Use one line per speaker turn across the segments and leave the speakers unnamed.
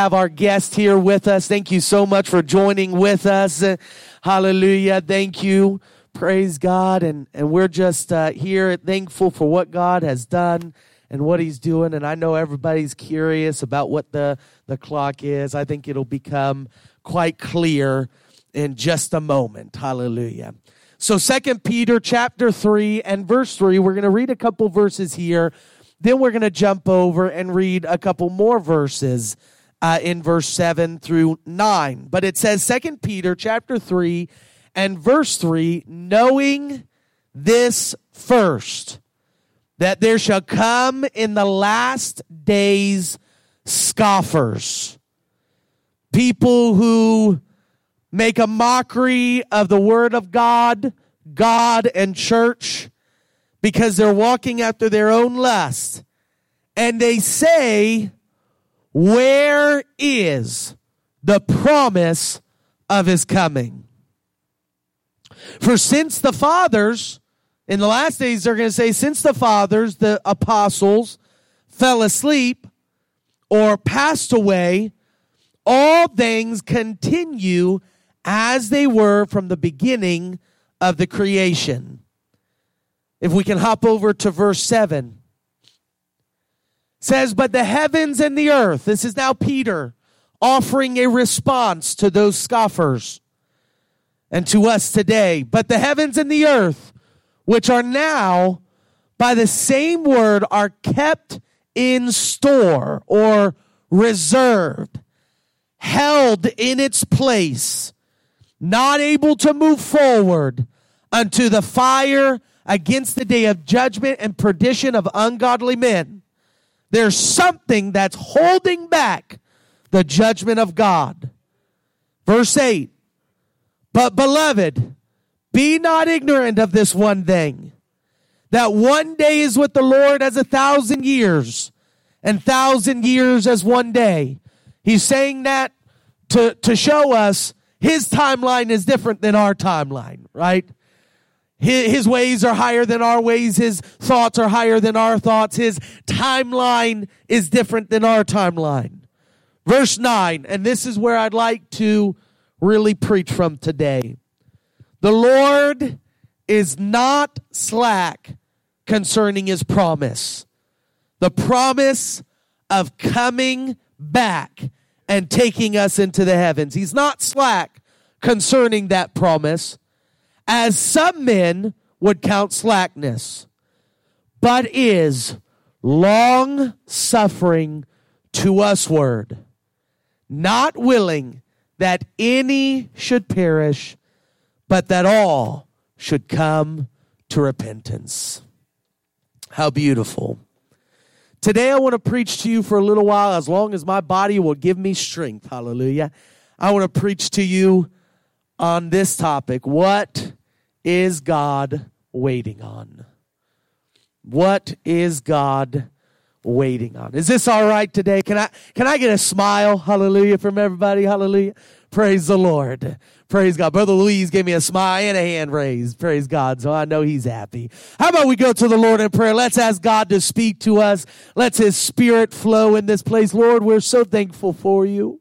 have our guest here with us. Thank you so much for joining with us. Hallelujah. Thank you. Praise God. And, and we're just uh, here thankful for what God has done and what he's doing. And I know everybody's curious about what the, the clock is. I think it'll become quite clear in just a moment. Hallelujah. So Second Peter chapter 3 and verse 3, we're going to read a couple verses here. Then we're going to jump over and read a couple more verses uh, in verse 7 through 9. But it says Second Peter chapter 3 and verse 3, knowing this first, that there shall come in the last days scoffers, people who make a mockery of the word of God, God and church, because they're walking after their own lust. And they say, where is the promise of his coming? For since the fathers, in the last days, they're going to say, since the fathers, the apostles, fell asleep or passed away, all things continue as they were from the beginning of the creation. If we can hop over to verse 7 says, But the heavens and the earth, this is now Peter offering a response to those scoffers and to us today. But the heavens and the earth, which are now by the same word, are kept in store or reserved, held in its place, not able to move forward unto the fire against the day of judgment and perdition of ungodly men. There's something that's holding back the judgment of God. Verse 8 But beloved, be not ignorant of this one thing, that one day is with the Lord as a thousand years, and thousand years as one day. He's saying that to, to show us his timeline is different than our timeline, right? His ways are higher than our ways. His thoughts are higher than our thoughts. His timeline is different than our timeline. Verse 9, and this is where I'd like to really preach from today. The Lord is not slack concerning his promise. The promise of coming back and taking us into the heavens. He's not slack concerning that promise as some men would count slackness, but is long suffering to usward, not willing that any should perish, but that all should come to repentance. How beautiful. Today I want to preach to you for a little while, as long as my body will give me strength. Hallelujah. I want to preach to you on this topic. What is God waiting on? What is God waiting on? Is this all right today? Can I can I get a smile? Hallelujah from everybody. Hallelujah. Praise the Lord. Praise God. Brother Louise gave me a smile and a hand raised. Praise God. So I know he's happy. How about we go to the Lord in prayer? Let's ask God to speak to us. Let's his spirit flow in this place. Lord, we're so thankful for you.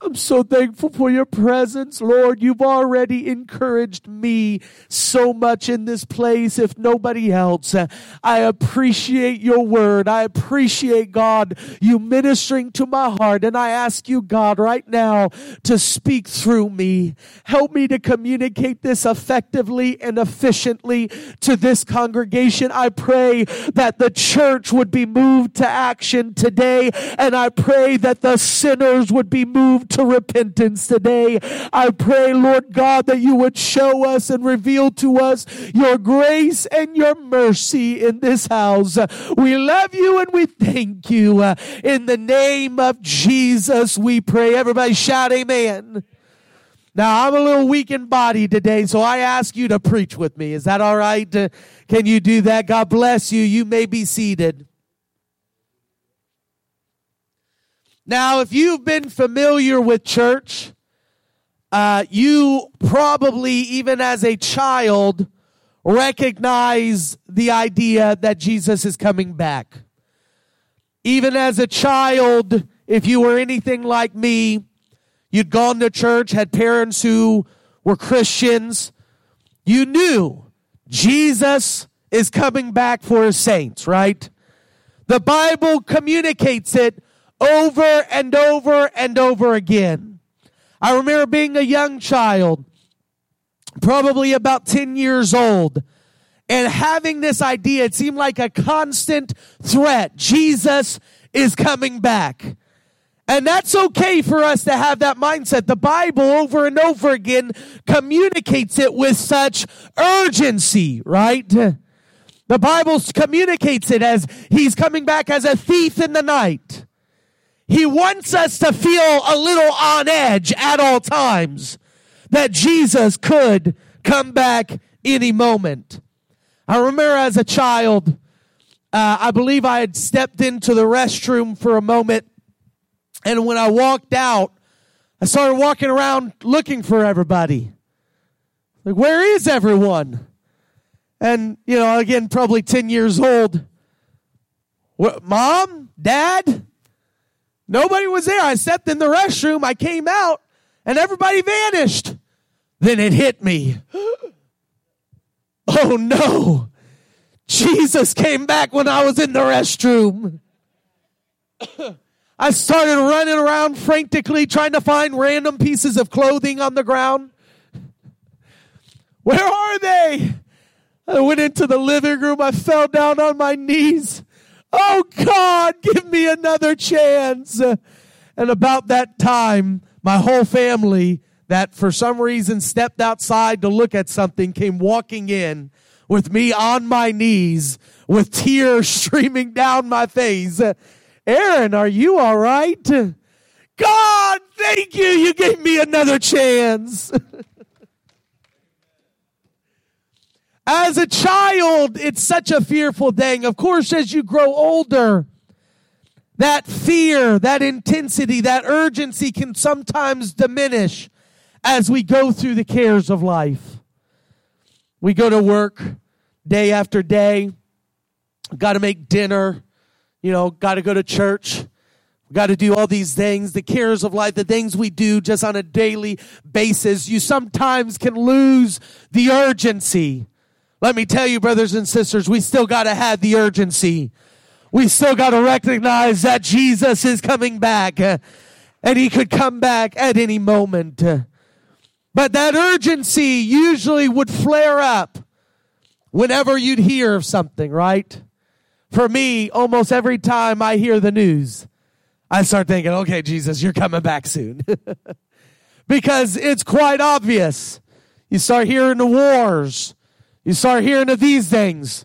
I'm so thankful for your presence, Lord. You've already encouraged me so much in this place, if nobody else. I appreciate your word. I appreciate, God, you ministering to my heart. And I ask you, God, right now to speak through me. Help me to communicate this effectively and efficiently to this congregation. I pray that the church would be moved to action today. And I pray that the sinners would be moved to repentance today. I pray, Lord God, that you would show us and reveal to us your grace and your mercy in this house. We love you and we thank you. In the name of Jesus, we pray. Everybody shout amen. Now, I'm a little weak in body today, so I ask you to preach with me. Is that all right? Can you do that? God bless you. You may be seated. Now, if you've been familiar with church, uh, you probably, even as a child, recognize the idea that Jesus is coming back. Even as a child, if you were anything like me, you'd gone to church, had parents who were Christians, you knew Jesus is coming back for his saints, right? The Bible communicates it over and over and over again. I remember being a young child, probably about 10 years old, and having this idea. It seemed like a constant threat. Jesus is coming back. And that's okay for us to have that mindset. The Bible over and over again communicates it with such urgency, right? The Bible communicates it as he's coming back as a thief in the night. He wants us to feel a little on edge at all times that Jesus could come back any moment. I remember as a child, uh, I believe I had stepped into the restroom for a moment and when I walked out, I started walking around looking for everybody. Like, where is everyone? And, you know, again, probably 10 years old. Mom? Dad? Nobody was there. I stepped in the restroom. I came out and everybody vanished. Then it hit me. oh no. Jesus came back when I was in the restroom. I started running around frantically trying to find random pieces of clothing on the ground. Where are they? I went into the living room. I fell down on my knees. Oh God, give me another chance. And about that time, my whole family that for some reason stepped outside to look at something came walking in with me on my knees with tears streaming down my face Aaron, are you all right? God, thank you. You gave me another chance. as a child, it's such a fearful thing. Of course, as you grow older, that fear, that intensity, that urgency can sometimes diminish as we go through the cares of life. We go to work day after day, got to make dinner, you know, got to go to church. Got to do all these things, the cares of life, the things we do just on a daily basis. You sometimes can lose the urgency. Let me tell you, brothers and sisters, we still got to have the urgency. We still got to recognize that Jesus is coming back and he could come back at any moment. but that urgency usually would flare up whenever you'd hear of something, right? for me, almost every time I hear the news, I start thinking, okay, Jesus, you're coming back soon. because it's quite obvious. You start hearing the wars. You start hearing of these things.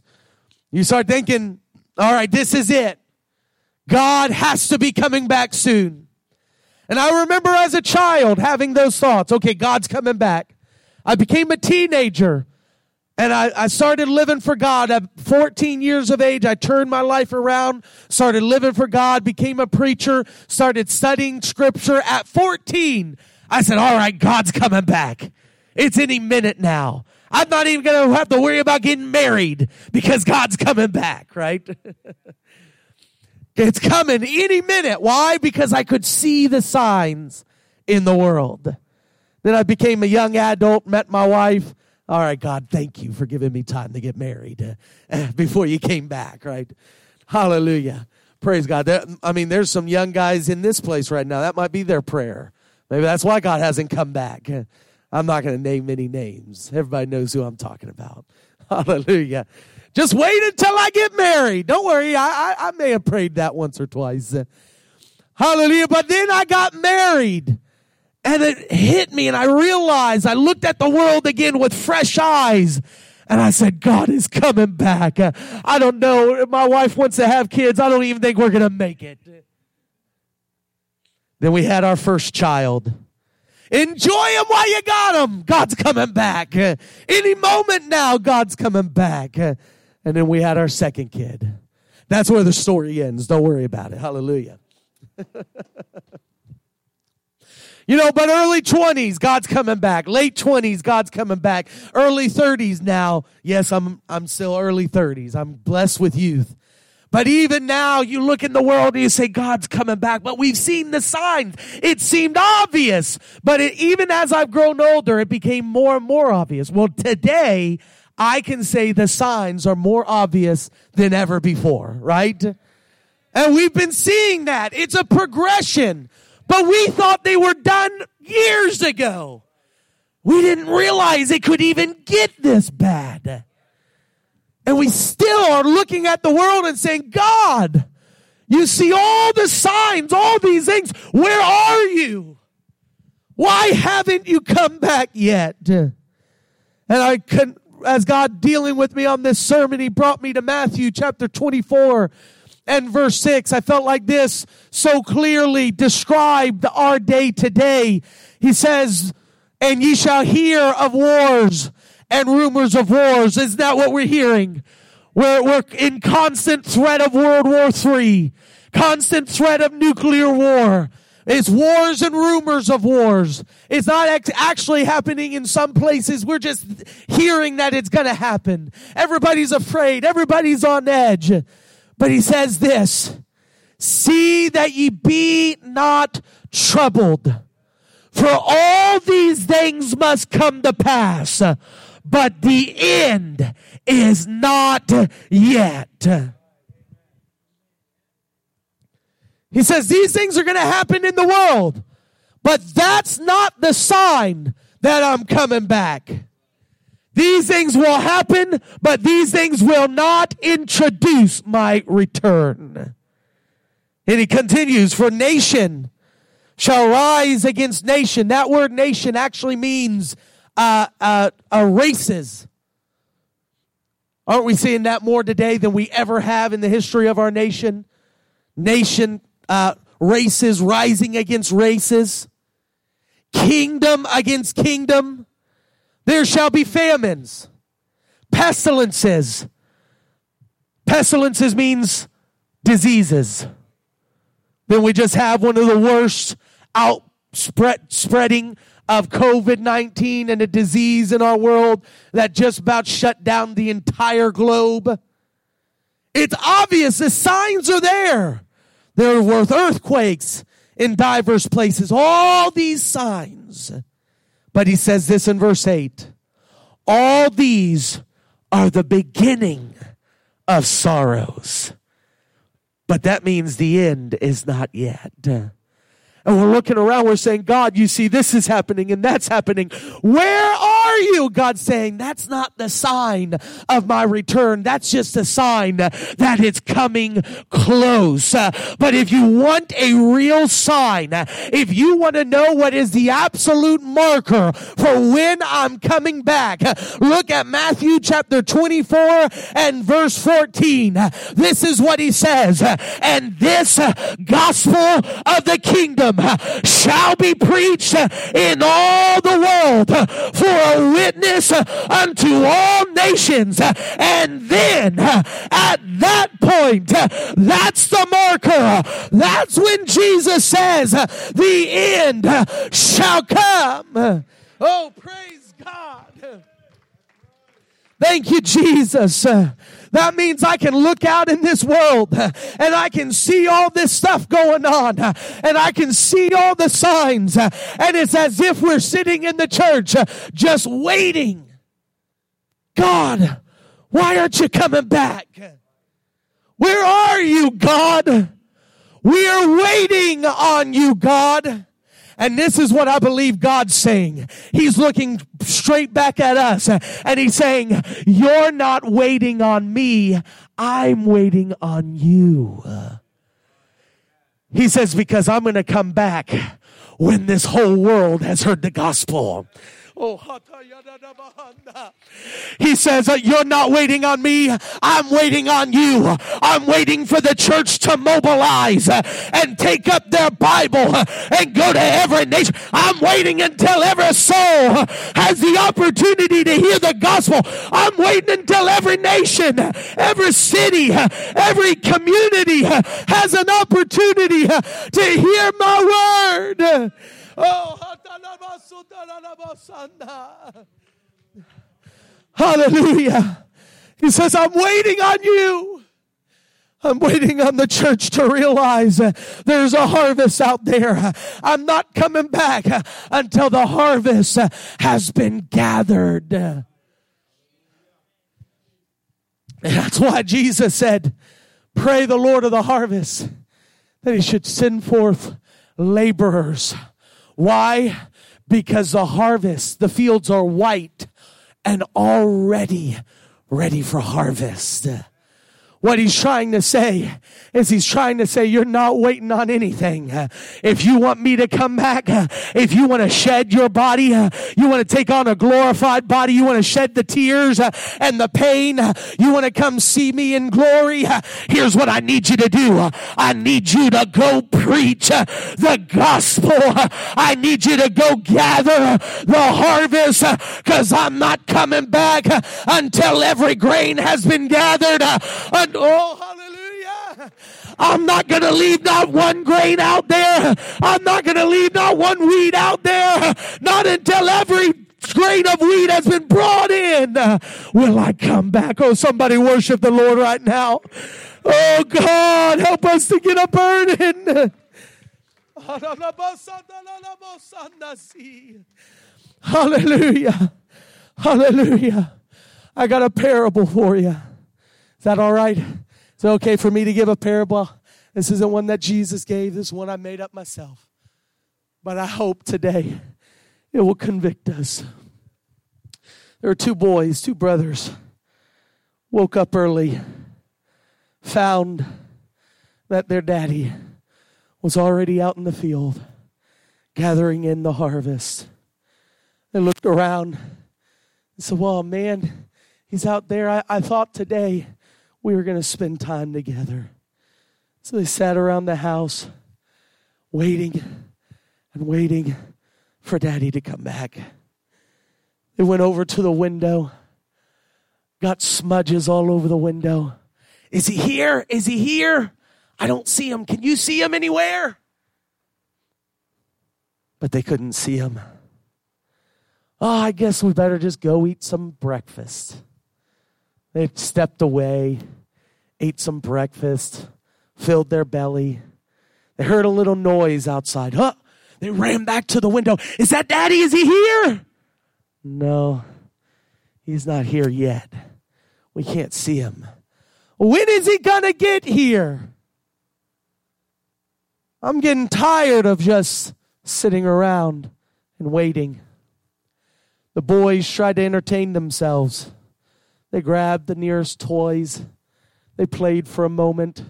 You start thinking, all right, this is it. God has to be coming back soon. And I remember as a child having those thoughts. Okay, God's coming back. I became a teenager and I, I, started living for God at 14 years of age. I turned my life around, started living for God, became a preacher, started studying scripture. At 14, I said, all right, God's coming back. It's any minute now. I'm not even going to have to worry about getting married because God's coming back, right? it's coming any minute. Why? Because I could see the signs in the world. Then I became a young adult, met my wife, all right, God, thank you for giving me time to get married uh, before you came back, right? Hallelujah. Praise God. I mean, there's some young guys in this place right now. That might be their prayer. Maybe that's why God hasn't come back. I'm not going to name any names. Everybody knows who I'm talking about. Hallelujah. Just wait until I get married. Don't worry. I, I, I may have prayed that once or twice. Hallelujah. But then I got married. And it hit me, and I realized I looked at the world again with fresh eyes. And I said, God is coming back. I don't know. My wife wants to have kids. I don't even think we're going to make it. Then we had our first child. Enjoy him while you got him. God's coming back. Any moment now, God's coming back. And then we had our second kid. That's where the story ends. Don't worry about it. Hallelujah. You know, but early 20s, God's coming back. Late 20s, God's coming back. Early 30s now. Yes, I'm I'm still early 30s. I'm blessed with youth. But even now, you look in the world and you say, God's coming back. But we've seen the signs. It seemed obvious. But it, even as I've grown older, it became more and more obvious. Well, today, I can say the signs are more obvious than ever before, right? And we've been seeing that. It's a progression. But we thought they were done years ago. We didn't realize it could even get this bad. And we still are looking at the world and saying, God, you see all the signs, all these things. Where are you? Why haven't you come back yet? And I can, as God dealing with me on this sermon, He brought me to Matthew chapter 24 and verse 6. I felt like this so clearly described our day today. He says, and ye shall hear of wars and rumors of wars. Is that what we're hearing? We're, we're in constant threat of World War III, constant threat of nuclear war. It's wars and rumors of wars. It's not actually happening in some places. We're just hearing that it's going to happen. Everybody's afraid. Everybody's on edge. But he says this, see that ye be not troubled. For all these things must come to pass, but the end is not yet. He says these things are going to happen in the world, but that's not the sign that I'm coming back. These things will happen, but these things will not introduce my return. And he continues, for nation shall rise against nation. That word nation actually means uh, uh, uh, races. Aren't we seeing that more today than we ever have in the history of our nation? Nation uh, races rising against races, kingdom against kingdom. There shall be famines, pestilences. Pestilences means diseases. Then we just have one of the worst outspread spreading of COVID 19 and a disease in our world that just about shut down the entire globe. It's obvious, the signs are there. There were earthquakes in diverse places, all these signs. But he says this in verse 8 all these are the beginning of sorrows. But that means the end is not yet. And we're looking around, we're saying, God, you see, this is happening and that's happening. Where are you? God's saying, that's not the sign of my return. That's just a sign that it's coming close. but if you want a real sign, if you want to know what is the absolute marker for when I'm coming back, look at Matthew chapter 24 and verse 14. This is what he says. And this gospel of the kingdom shall be preached in all the world for a witness unto all nations. And then at that point, that's the marker. That's when Jesus says the end shall come. Oh, praise God. Thank you, Jesus. That means I can look out in this world uh, and I can see all this stuff going on uh, and I can see all the signs. Uh, and it's as if we're sitting in the church just waiting. God, why aren't you coming back? Where are you, God? We are waiting on you, God. And this is what I believe God's saying. He's looking straight back at us and he's saying, you're not waiting on me. I'm waiting on you. He says, because I'm going to come back when this whole world has heard the gospel. Oh, he says, You're not waiting on me. I'm waiting on you. I'm waiting for the church to mobilize and take up their Bible and go to every nation. I'm waiting until every soul has the opportunity to hear the gospel. I'm waiting until every nation, every city, every community has an opportunity to hear my word. Oh, Hallelujah. He says, I'm waiting on you. I'm waiting on the church to realize there's a harvest out there. I'm not coming back until the harvest has been gathered. That's why Jesus said, Pray the Lord of the harvest that he should send forth laborers. Why? Because the harvest, the fields are white and already ready for harvest. What he's trying to say is he's trying to say, you're not waiting on anything. If you want me to come back, if you want to shed your body, you want to take on a glorified body, you want to shed the tears and the pain, you want to come see me in glory, here's what I need you to do. I need you to go preach the gospel. I need you to go gather the harvest because I'm not coming back until every grain has been gathered oh, hallelujah. I'm not going to leave not one grain out there. I'm not going to leave not one weed out there. Not until every grain of wheat has been brought in. Will I come back? Oh, somebody worship the Lord right now. Oh, God, help us to get a burden. Hallelujah. Hallelujah. I got a parable for you. Is that all right? Is it okay for me to give a parable? This isn't one that Jesus gave, this is one I made up myself. But I hope today it will convict us. There were two boys, two brothers, woke up early, found that their daddy was already out in the field gathering in the harvest. They looked around and said, Well, man, he's out there. I, I thought today we were going to spend time together. So they sat around the house, waiting and waiting for daddy to come back. They went over to the window, got smudges all over the window. Is he here? Is he here? I don't see him. Can you see him anywhere? But they couldn't see him. Oh, I guess we better just go eat some breakfast. They stepped away, ate some breakfast, filled their belly. They heard a little noise outside. Huh? They ran back to the window. Is that daddy? Is he here? No, he's not here yet. We can't see him. When is he going to get here? I'm getting tired of just sitting around and waiting. The boys tried to entertain themselves. They grabbed the nearest toys. They played for a moment,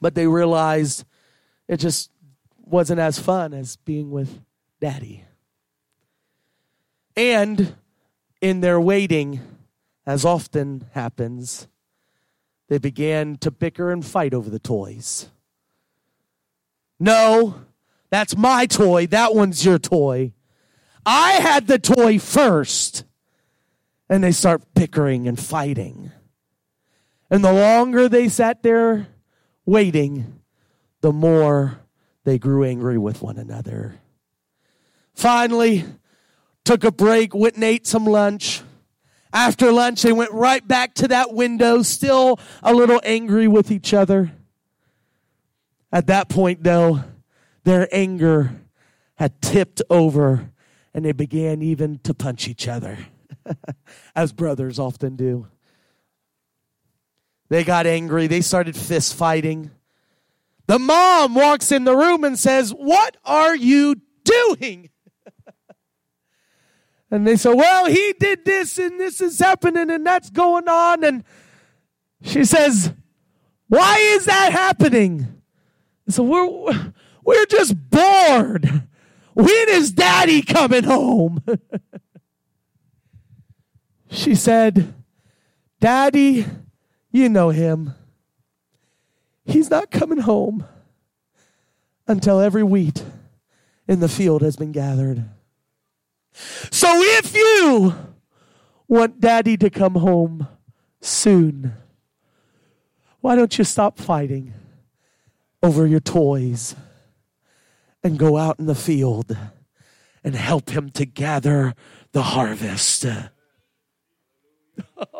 but they realized it just wasn't as fun as being with daddy. And in their waiting, as often happens, they began to bicker and fight over the toys. No, that's my toy. That one's your toy. I had the toy first and they start bickering and fighting. And the longer they sat there waiting, the more they grew angry with one another. Finally, took a break, went and ate some lunch. After lunch, they went right back to that window, still a little angry with each other. At that point, though, their anger had tipped over and they began even to punch each other. as brothers often do. They got angry. They started fist fighting. The mom walks in the room and says, What are you doing? and they say, Well, he did this and this is happening and that's going on. And she says, Why is that happening? So we're we're just bored. When is daddy coming home? She said, Daddy, you know him. He's not coming home until every wheat in the field has been gathered. So if you want daddy to come home soon, why don't you stop fighting over your toys and go out in the field and help him to gather the harvest?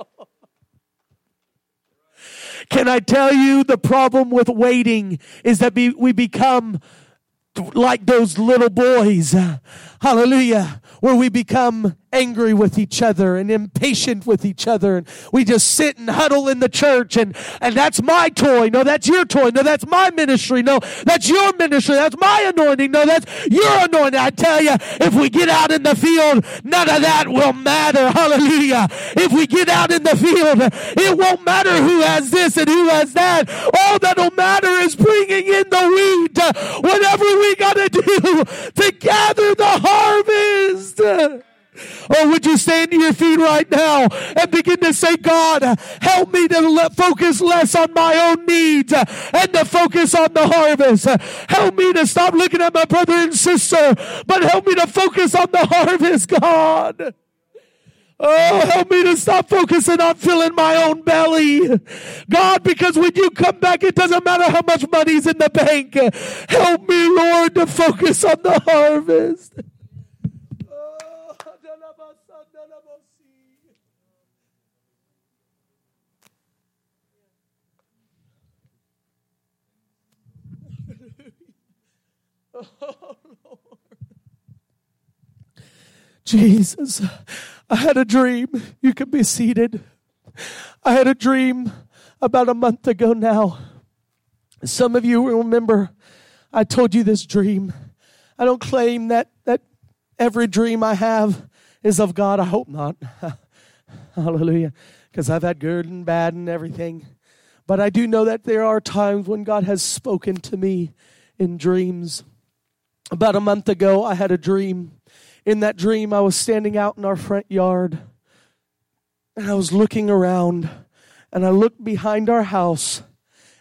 Can I tell you the problem with waiting is that we become like those little boys. Hallelujah. Where we become angry with each other and impatient with each other. And we just sit and huddle in the church and, and that's my toy. No, that's your toy. No, that's my ministry. No, that's your ministry. That's my anointing. No, that's your anointing. I tell you, if we get out in the field, none of that will matter. Hallelujah. If we get out in the field, it won't matter who has this and who has that. All that'll matter is bringing in the wheat. Whatever we got to do to gather the harvest. Or would you stand to your feet right now and begin to say, God, help me to focus less on my own needs and to focus on the harvest. Help me to stop looking at my brother and sister, but help me to focus on the harvest, God. Oh, help me to stop focusing on filling my own belly. God, because when you come back, it doesn't matter how much money's in the bank. Help me, Lord, to focus on the harvest. Jesus, I had a dream. You can be seated. I had a dream about a month ago now. Some of you remember I told you this dream. I don't claim that, that every dream I have is of God. I hope not. Hallelujah. Because I've had good and bad and everything. But I do know that there are times when God has spoken to me in dreams. About a month ago, I had a dream. In that dream, I was standing out in our front yard and I was looking around and I looked behind our house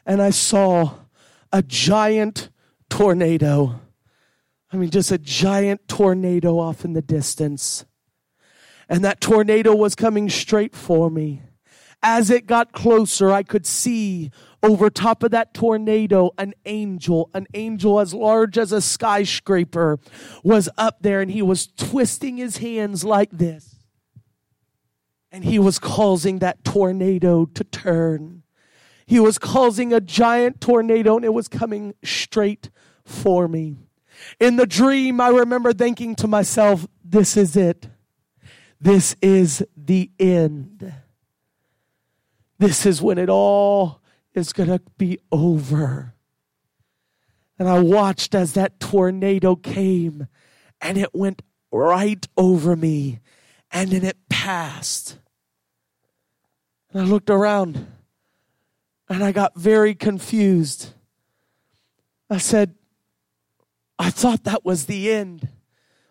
and I saw a giant tornado. I mean, just a giant tornado off in the distance. And that tornado was coming straight for me. As it got closer, I could see over top of that tornado, an angel, an angel as large as a skyscraper, was up there and he was twisting his hands like this. And he was causing that tornado to turn. He was causing a giant tornado and it was coming straight for me. In the dream, I remember thinking to myself, this is it. This is the end. This is when it all is going to be over. And I watched as that tornado came and it went right over me and then it passed. And I looked around and I got very confused. I said, I thought that was the end.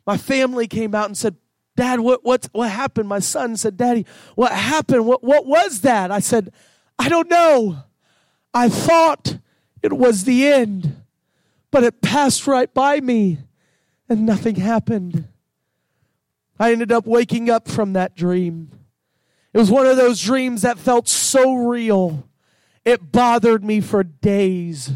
My family came out and said, Dad, what, what, what happened? My son said, Daddy, what happened? What, what was that? I said, I don't know. I thought it was the end, but it passed right by me and nothing happened. I ended up waking up from that dream. It was one of those dreams that felt so real. It bothered me for days.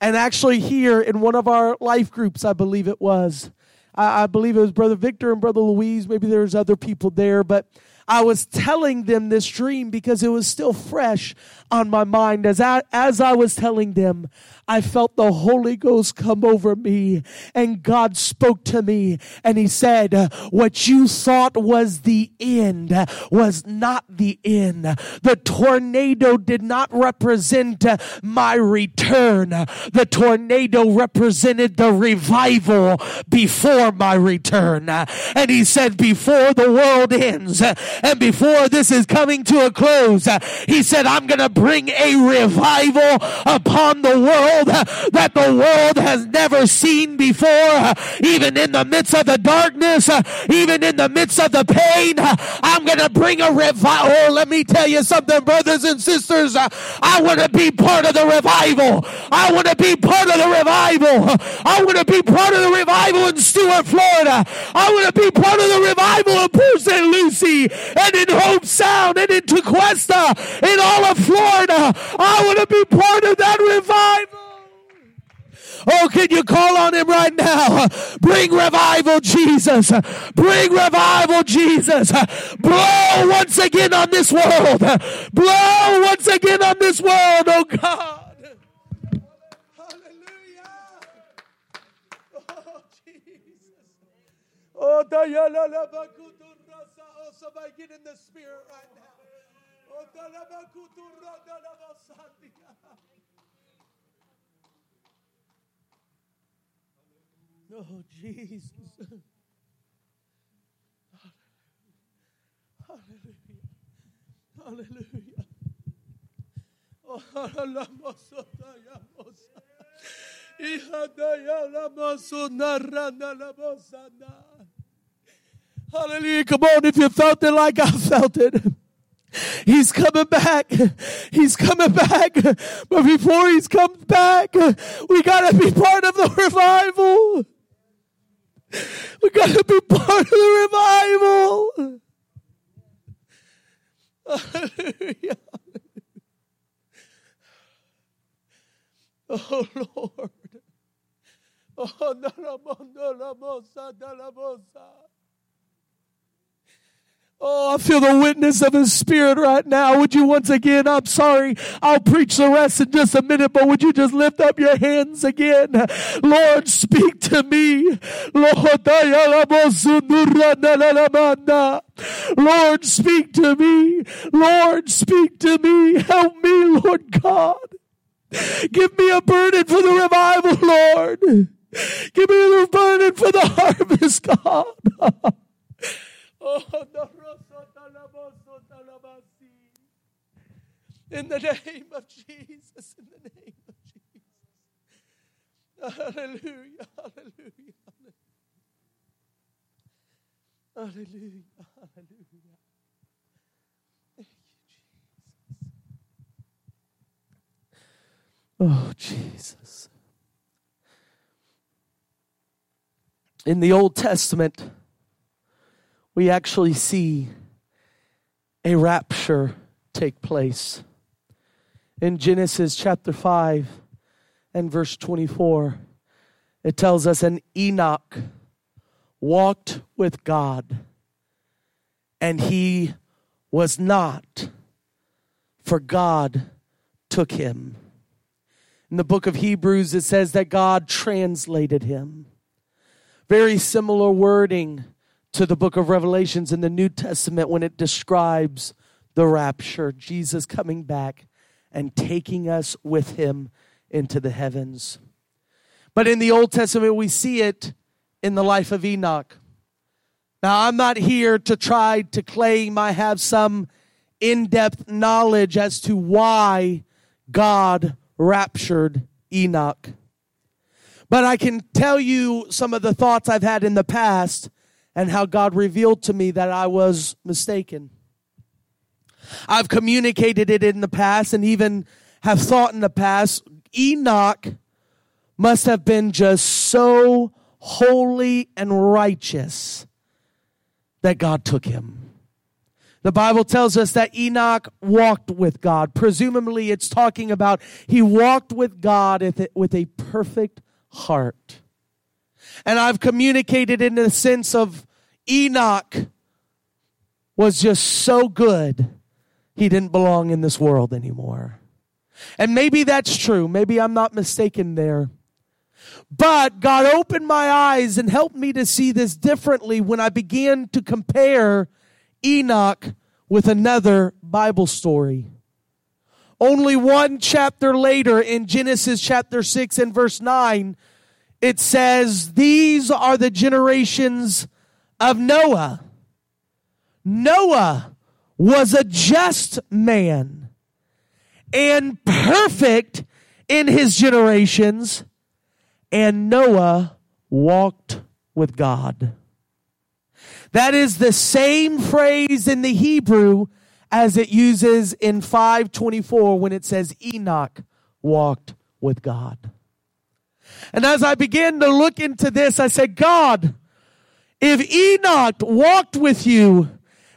And actually, here in one of our life groups, I believe it was, I, believe it was Brother Victor and Brother Louise. Maybe there's other people there, but I was telling them this dream because it was still fresh on my mind. As I, as I was telling them, I felt the Holy Ghost come over me and God spoke to me and he said, what you thought was the end was not the end. The tornado did not represent my return. The tornado represented the revival before my return. And he said, before the world ends and before this is coming to a close, uh, he said, I'm going to bring a revival upon the world that the world has never seen before. Even in the midst of the darkness, even in the midst of the pain, I'm going to bring a revival. Oh, let me tell you something, brothers and sisters. I want to be part of the revival. I want to be part of the revival. I want to be part of the revival in Stuart, Florida. I want to be part of the revival in Port St. Lucie and in Hobe Sound and in Tequesta in all of Florida. I want to be part of that revival. Oh, can you call on him right now? Bring revival, Jesus. Bring revival, Jesus. Blow once again on this world. Blow once again on this world, oh God. Hallelujah. Oh, oh Labakutu Rasa. Oh, somebody get in the spirit right now. Oh. Oh, Jesus. Hallelujah. Hallelujah. Oh, Hallelujah. Hallelujah. Come on, if you felt it like I felt it. He's coming back. He's coming back. But before he's comes back, we got to be part of the revival. We got to be part of the revival. Hallelujah. Oh Lord. Oh, Oh, I feel the witness of his spirit right now. Would you once again, I'm sorry, I'll preach the rest in just a minute, but would you just lift up your hands again? Lord, speak to me. Lord, speak to me. Lord, speak to me. Help me, Lord God. Give me a burden for the revival, Lord. Give me a burden for the harvest, God. oh, In the name of Jesus. In the name of Jesus. Hallelujah. Hallelujah. Hallelujah. Hallelujah. Thank you, Jesus. Oh, Jesus. In the Old Testament, we actually see a rapture take place in Genesis chapter 5 and verse 24, it tells us, And Enoch walked with God, and he was not, for God took him. In the book of Hebrews, it says that God translated him. Very similar wording to the book of Revelations in the New Testament when it describes the rapture, Jesus coming back and taking us with him into the heavens. But in the Old Testament, we see it in the life of Enoch. Now, I'm not here to try to claim I have some in depth knowledge as to why God raptured Enoch. But I can tell you some of the thoughts I've had in the past and how God revealed to me that I was mistaken. I've communicated it in the past and even have thought in the past. Enoch must have been just so holy and righteous that God took him. The Bible tells us that Enoch walked with God. Presumably, it's talking about he walked with God with a perfect heart. And I've communicated in the sense of Enoch was just so good he didn't belong in this world anymore. And maybe that's true. Maybe I'm not mistaken there. But God opened my eyes and helped me to see this differently when I began to compare Enoch with another Bible story. Only one chapter later in Genesis chapter 6 and verse 9, it says, These are the generations of Noah. Noah was a just man and perfect in his generations, and Noah walked with God. That is the same phrase in the Hebrew as it uses in 524 when it says Enoch walked with God. And as I began to look into this, I said, God, if Enoch walked with you,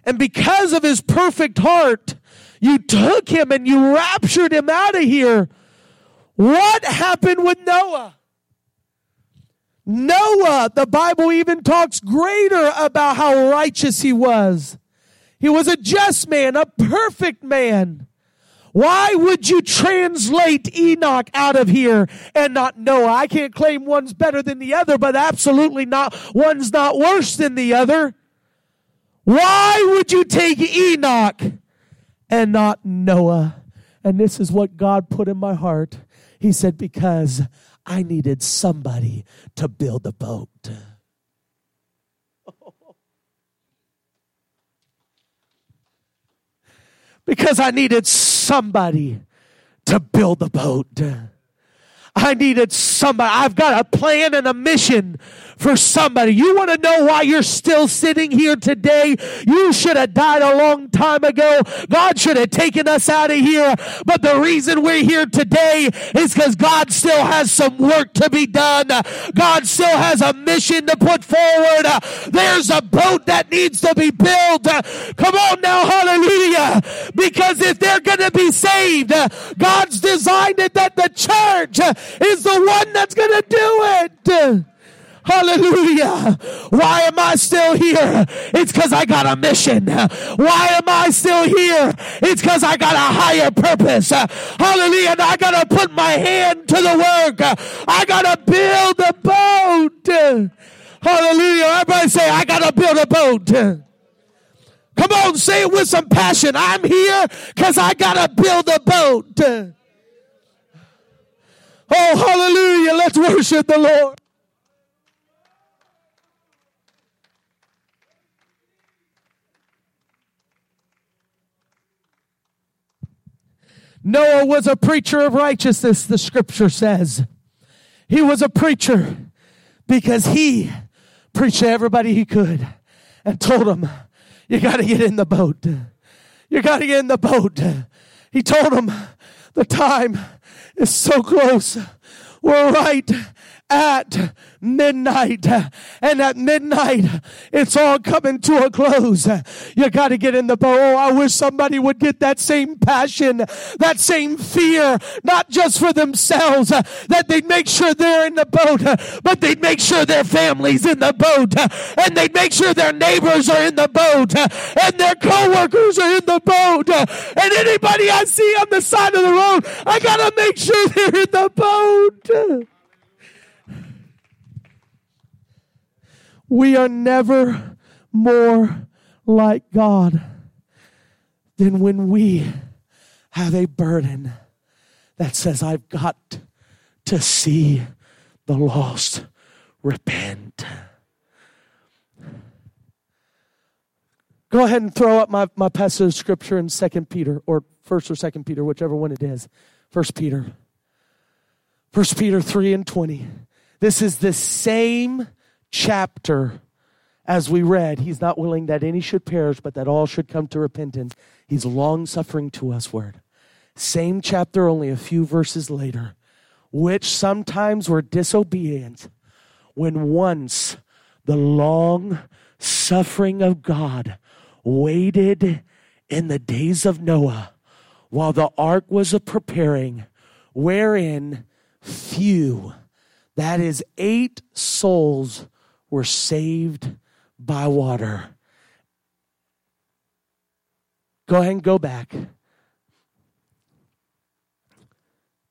and because of his perfect heart, you took him and you raptured him out of here. What happened with Noah? Noah, the Bible even talks greater about how righteous he was. He was a just man, a perfect man. Why would you translate Enoch out of here and not Noah? I can't claim one's better than the other, but absolutely not, one's not worse than the other. Why would you take Enoch and not Noah? And this is what God put in my heart. He said, because I needed somebody to build a boat. because I needed somebody to build a boat. I needed somebody. I've got a plan and a mission for somebody. You want to know why you're still sitting here today? You should have died a long time ago. God should have taken us out of here. But the reason we're here today is because God still has some work to be done. God still has a mission to put forward. There's a boat that needs to be built. Come on now, hallelujah. Because if they're going to be saved, God's designed it that the church is the one that's going to do it. Hallelujah. Why am I still here? It's because I got a mission. Why am I still here? It's because I got a higher purpose. Hallelujah. And I got to put my hand to the work. I got to build a boat. Hallelujah. Everybody say, I got to build a boat. Come on, say it with some passion. I'm here because I got to build a boat. Oh, hallelujah. Let's worship the Lord. Noah was a preacher of righteousness, the scripture says. He was a preacher because he preached to everybody he could and told them, You got to get in the boat. You got to get in the boat. He told them, The time is so close. We're right at midnight. And at midnight, it's all coming to a close. You got to get in the boat. Oh, I wish somebody would get that same passion, that same fear, not just for themselves, that they'd make sure they're in the boat, but they'd make sure their family's in the boat, and they'd make sure their neighbors are in the boat, and their coworkers are in the boat, and anybody I see on the side of the road, I got to make sure they're in the boat. We are never more like God than when we have a burden that says, I've got to see the lost repent. Go ahead and throw up my, my passage of scripture in Second Peter or First or Second Peter, whichever one it is. First Peter. First Peter 3 and 20. This is the same chapter as we read, he's not willing that any should perish, but that all should come to repentance. He's long suffering to us, word. Same chapter, only a few verses later, which sometimes were disobedient when once the long suffering of God waited in the days of Noah while the ark was a preparing, wherein few, that is, eight souls were saved by water. Go ahead and go back.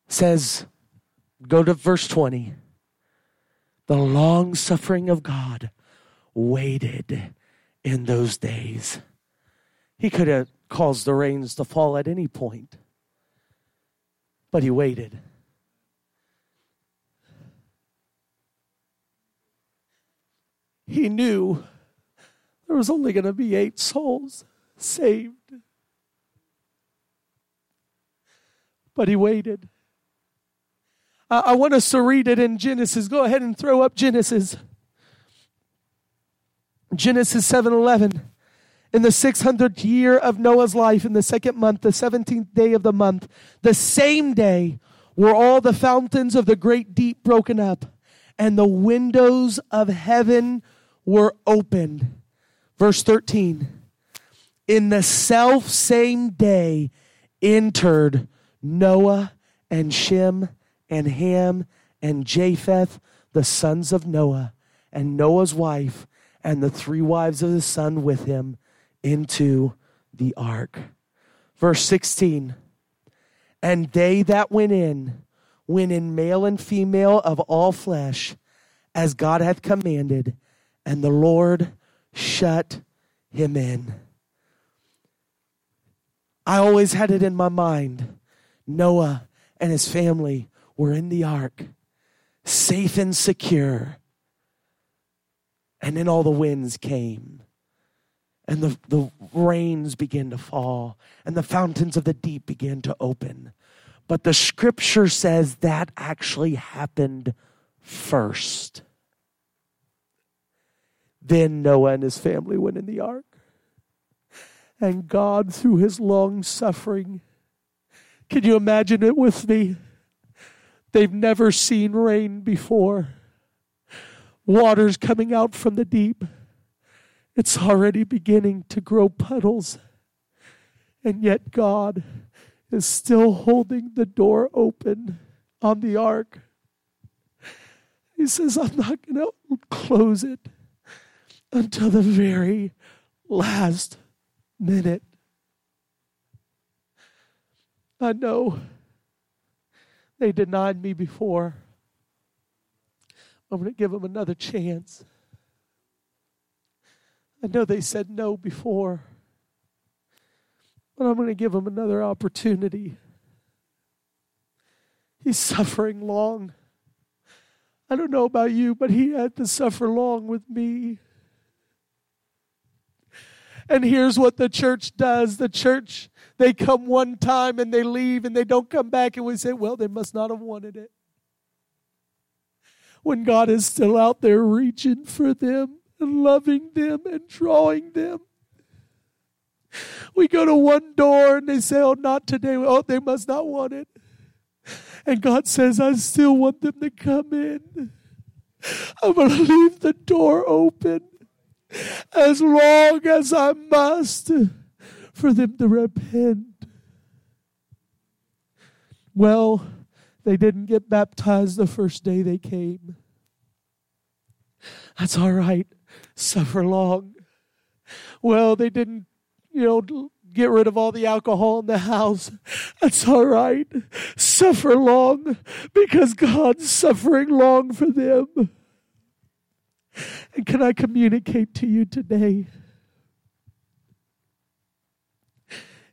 says, go to verse 20. The long suffering of God waited in those days. He could have caused the rains to fall at any point, but he waited. He knew there was only going to be eight souls saved. But he waited. I, I want us to read it in Genesis. Go ahead and throw up Genesis. Genesis 7 11. In the 600th year of Noah's life, in the second month, the 17th day of the month, the same day were all the fountains of the great deep broken up, and the windows of heaven were opened. Verse 13. In the self same day entered Noah and Shem and Ham and Japheth, the sons of Noah and Noah's wife and the three wives of the son with him into the ark. Verse 16 And they that went in, went in male and female of all flesh, as God hath commanded, and the Lord shut him in. I always had it in my mind Noah and his family were in the ark, safe and secure. And then all the winds came, and the, the rains began to fall, and the fountains of the deep began to open. But the scripture says that actually happened first. Then Noah and his family went in the ark. And God, through his long suffering, can you imagine it with me? They've never seen rain before. Water's coming out from the deep. It's already beginning to grow puddles. And yet, God is still holding the door open on the ark. He says, I'm not going to close it until the very last minute. I know they denied me before. I'm going to give them another chance. I know they said no before, but I'm going to give them another opportunity. He's suffering long. I don't know about you, but he had to suffer long with me. And here's what the church does the church, they come one time and they leave and they don't come back, and we say, well, they must not have wanted it. When God is still out there reaching for them and loving them and drawing them. We go to one door and they say, Oh, not today. Oh, they must not want it. And God says, I still want them to come in. I'm going to leave the door open as long as I must for them to repent. Well, they didn't get baptized the first day they came. That's all right. Suffer long. Well, they didn't, you know, get rid of all the alcohol in the house. That's all right. Suffer long because God's suffering long for them. And can I communicate to you today?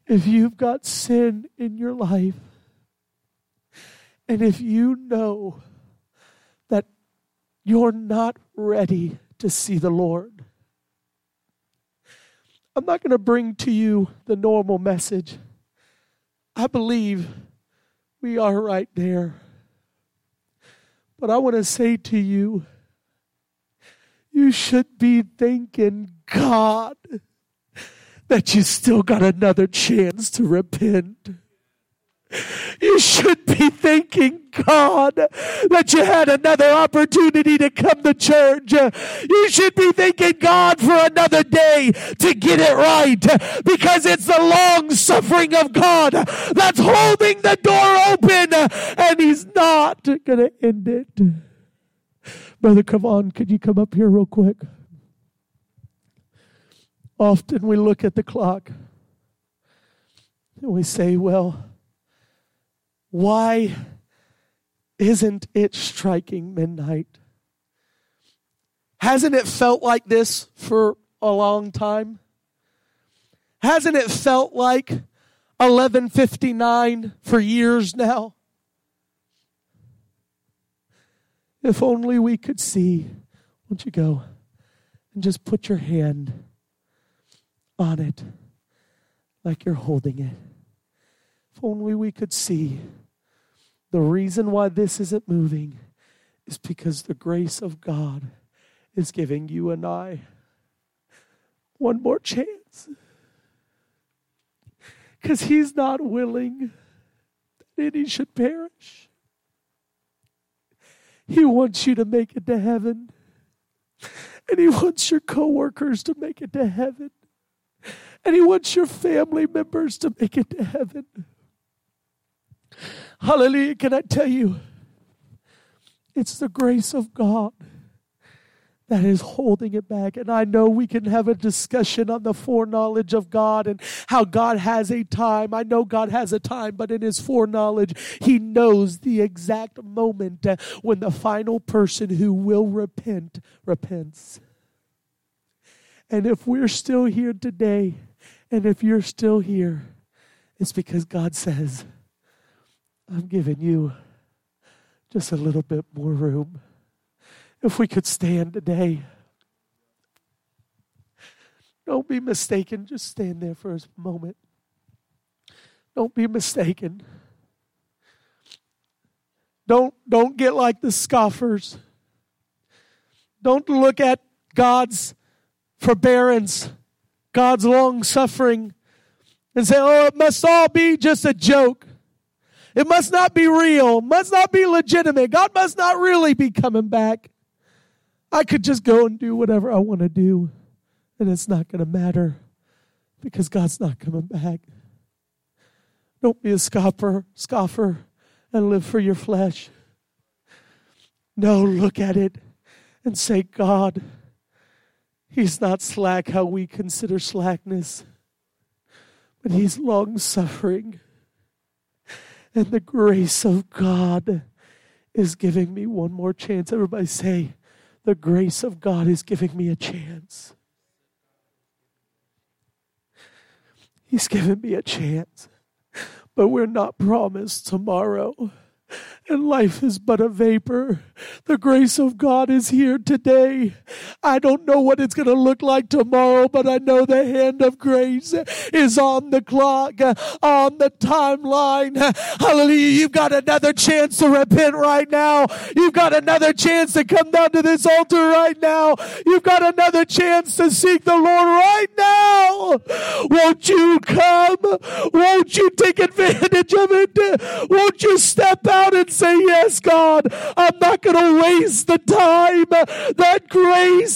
If you've got sin in your life, and if you know that you're not ready to see the Lord, I'm not going to bring to you the normal message. I believe we are right there. But I want to say to you, you should be thanking God that you still got another chance to repent. You should be thanking God that you had another opportunity to come to church. You should be thanking God for another day to get it right because it's the long suffering of God that's holding the door open and He's not going to end it. Brother, come on. Could you come up here real quick? Often we look at the clock and we say, well, why isn't it striking midnight? Hasn't it felt like this for a long time? Hasn't it felt like 1159 for years now? If only we could see. Won't you go and just put your hand on it like you're holding it? If only we could see. The reason why this isn't moving is because the grace of God is giving you and I one more chance. Because He's not willing that any should perish. He wants you to make it to heaven. And He wants your coworkers to make it to heaven. And He wants your family members to make it to heaven. Hallelujah. Can I tell you? It's the grace of God that is holding it back. And I know we can have a discussion on the foreknowledge of God and how God has a time. I know God has a time, but in his foreknowledge, he knows the exact moment uh, when the final person who will repent repents. And if we're still here today, and if you're still here, it's because God says, I'm giving you just a little bit more room. If we could stand today. Don't be mistaken. Just stand there for a moment. Don't be mistaken. Don't, don't get like the scoffers. Don't look at God's forbearance, God's long suffering, and say, oh, it must all be just a joke. It must not be real, must not be legitimate. God must not really be coming back. I could just go and do whatever I want to do, and it's not going to matter because God's not coming back. Don't be a scoffer, scoffer and live for your flesh. No, look at it and say, God, He's not slack how we consider slackness, but He's long suffering. And the grace of God is giving me one more chance. Everybody say, the grace of God is giving me a chance. He's given me a chance, but we're not promised tomorrow and life is but a vapor. The grace of God is here today. I don't know what it's going to look like tomorrow, but I know the hand of grace is on the clock, on the timeline. Hallelujah. You've got another chance to repent right now. You've got another chance to come down to this altar right now. You've got another chance to seek the Lord right now. Won't you come? Won't you take advantage of it? Won't you step out and say, Yes, God, I'm not going to waste the time. That grace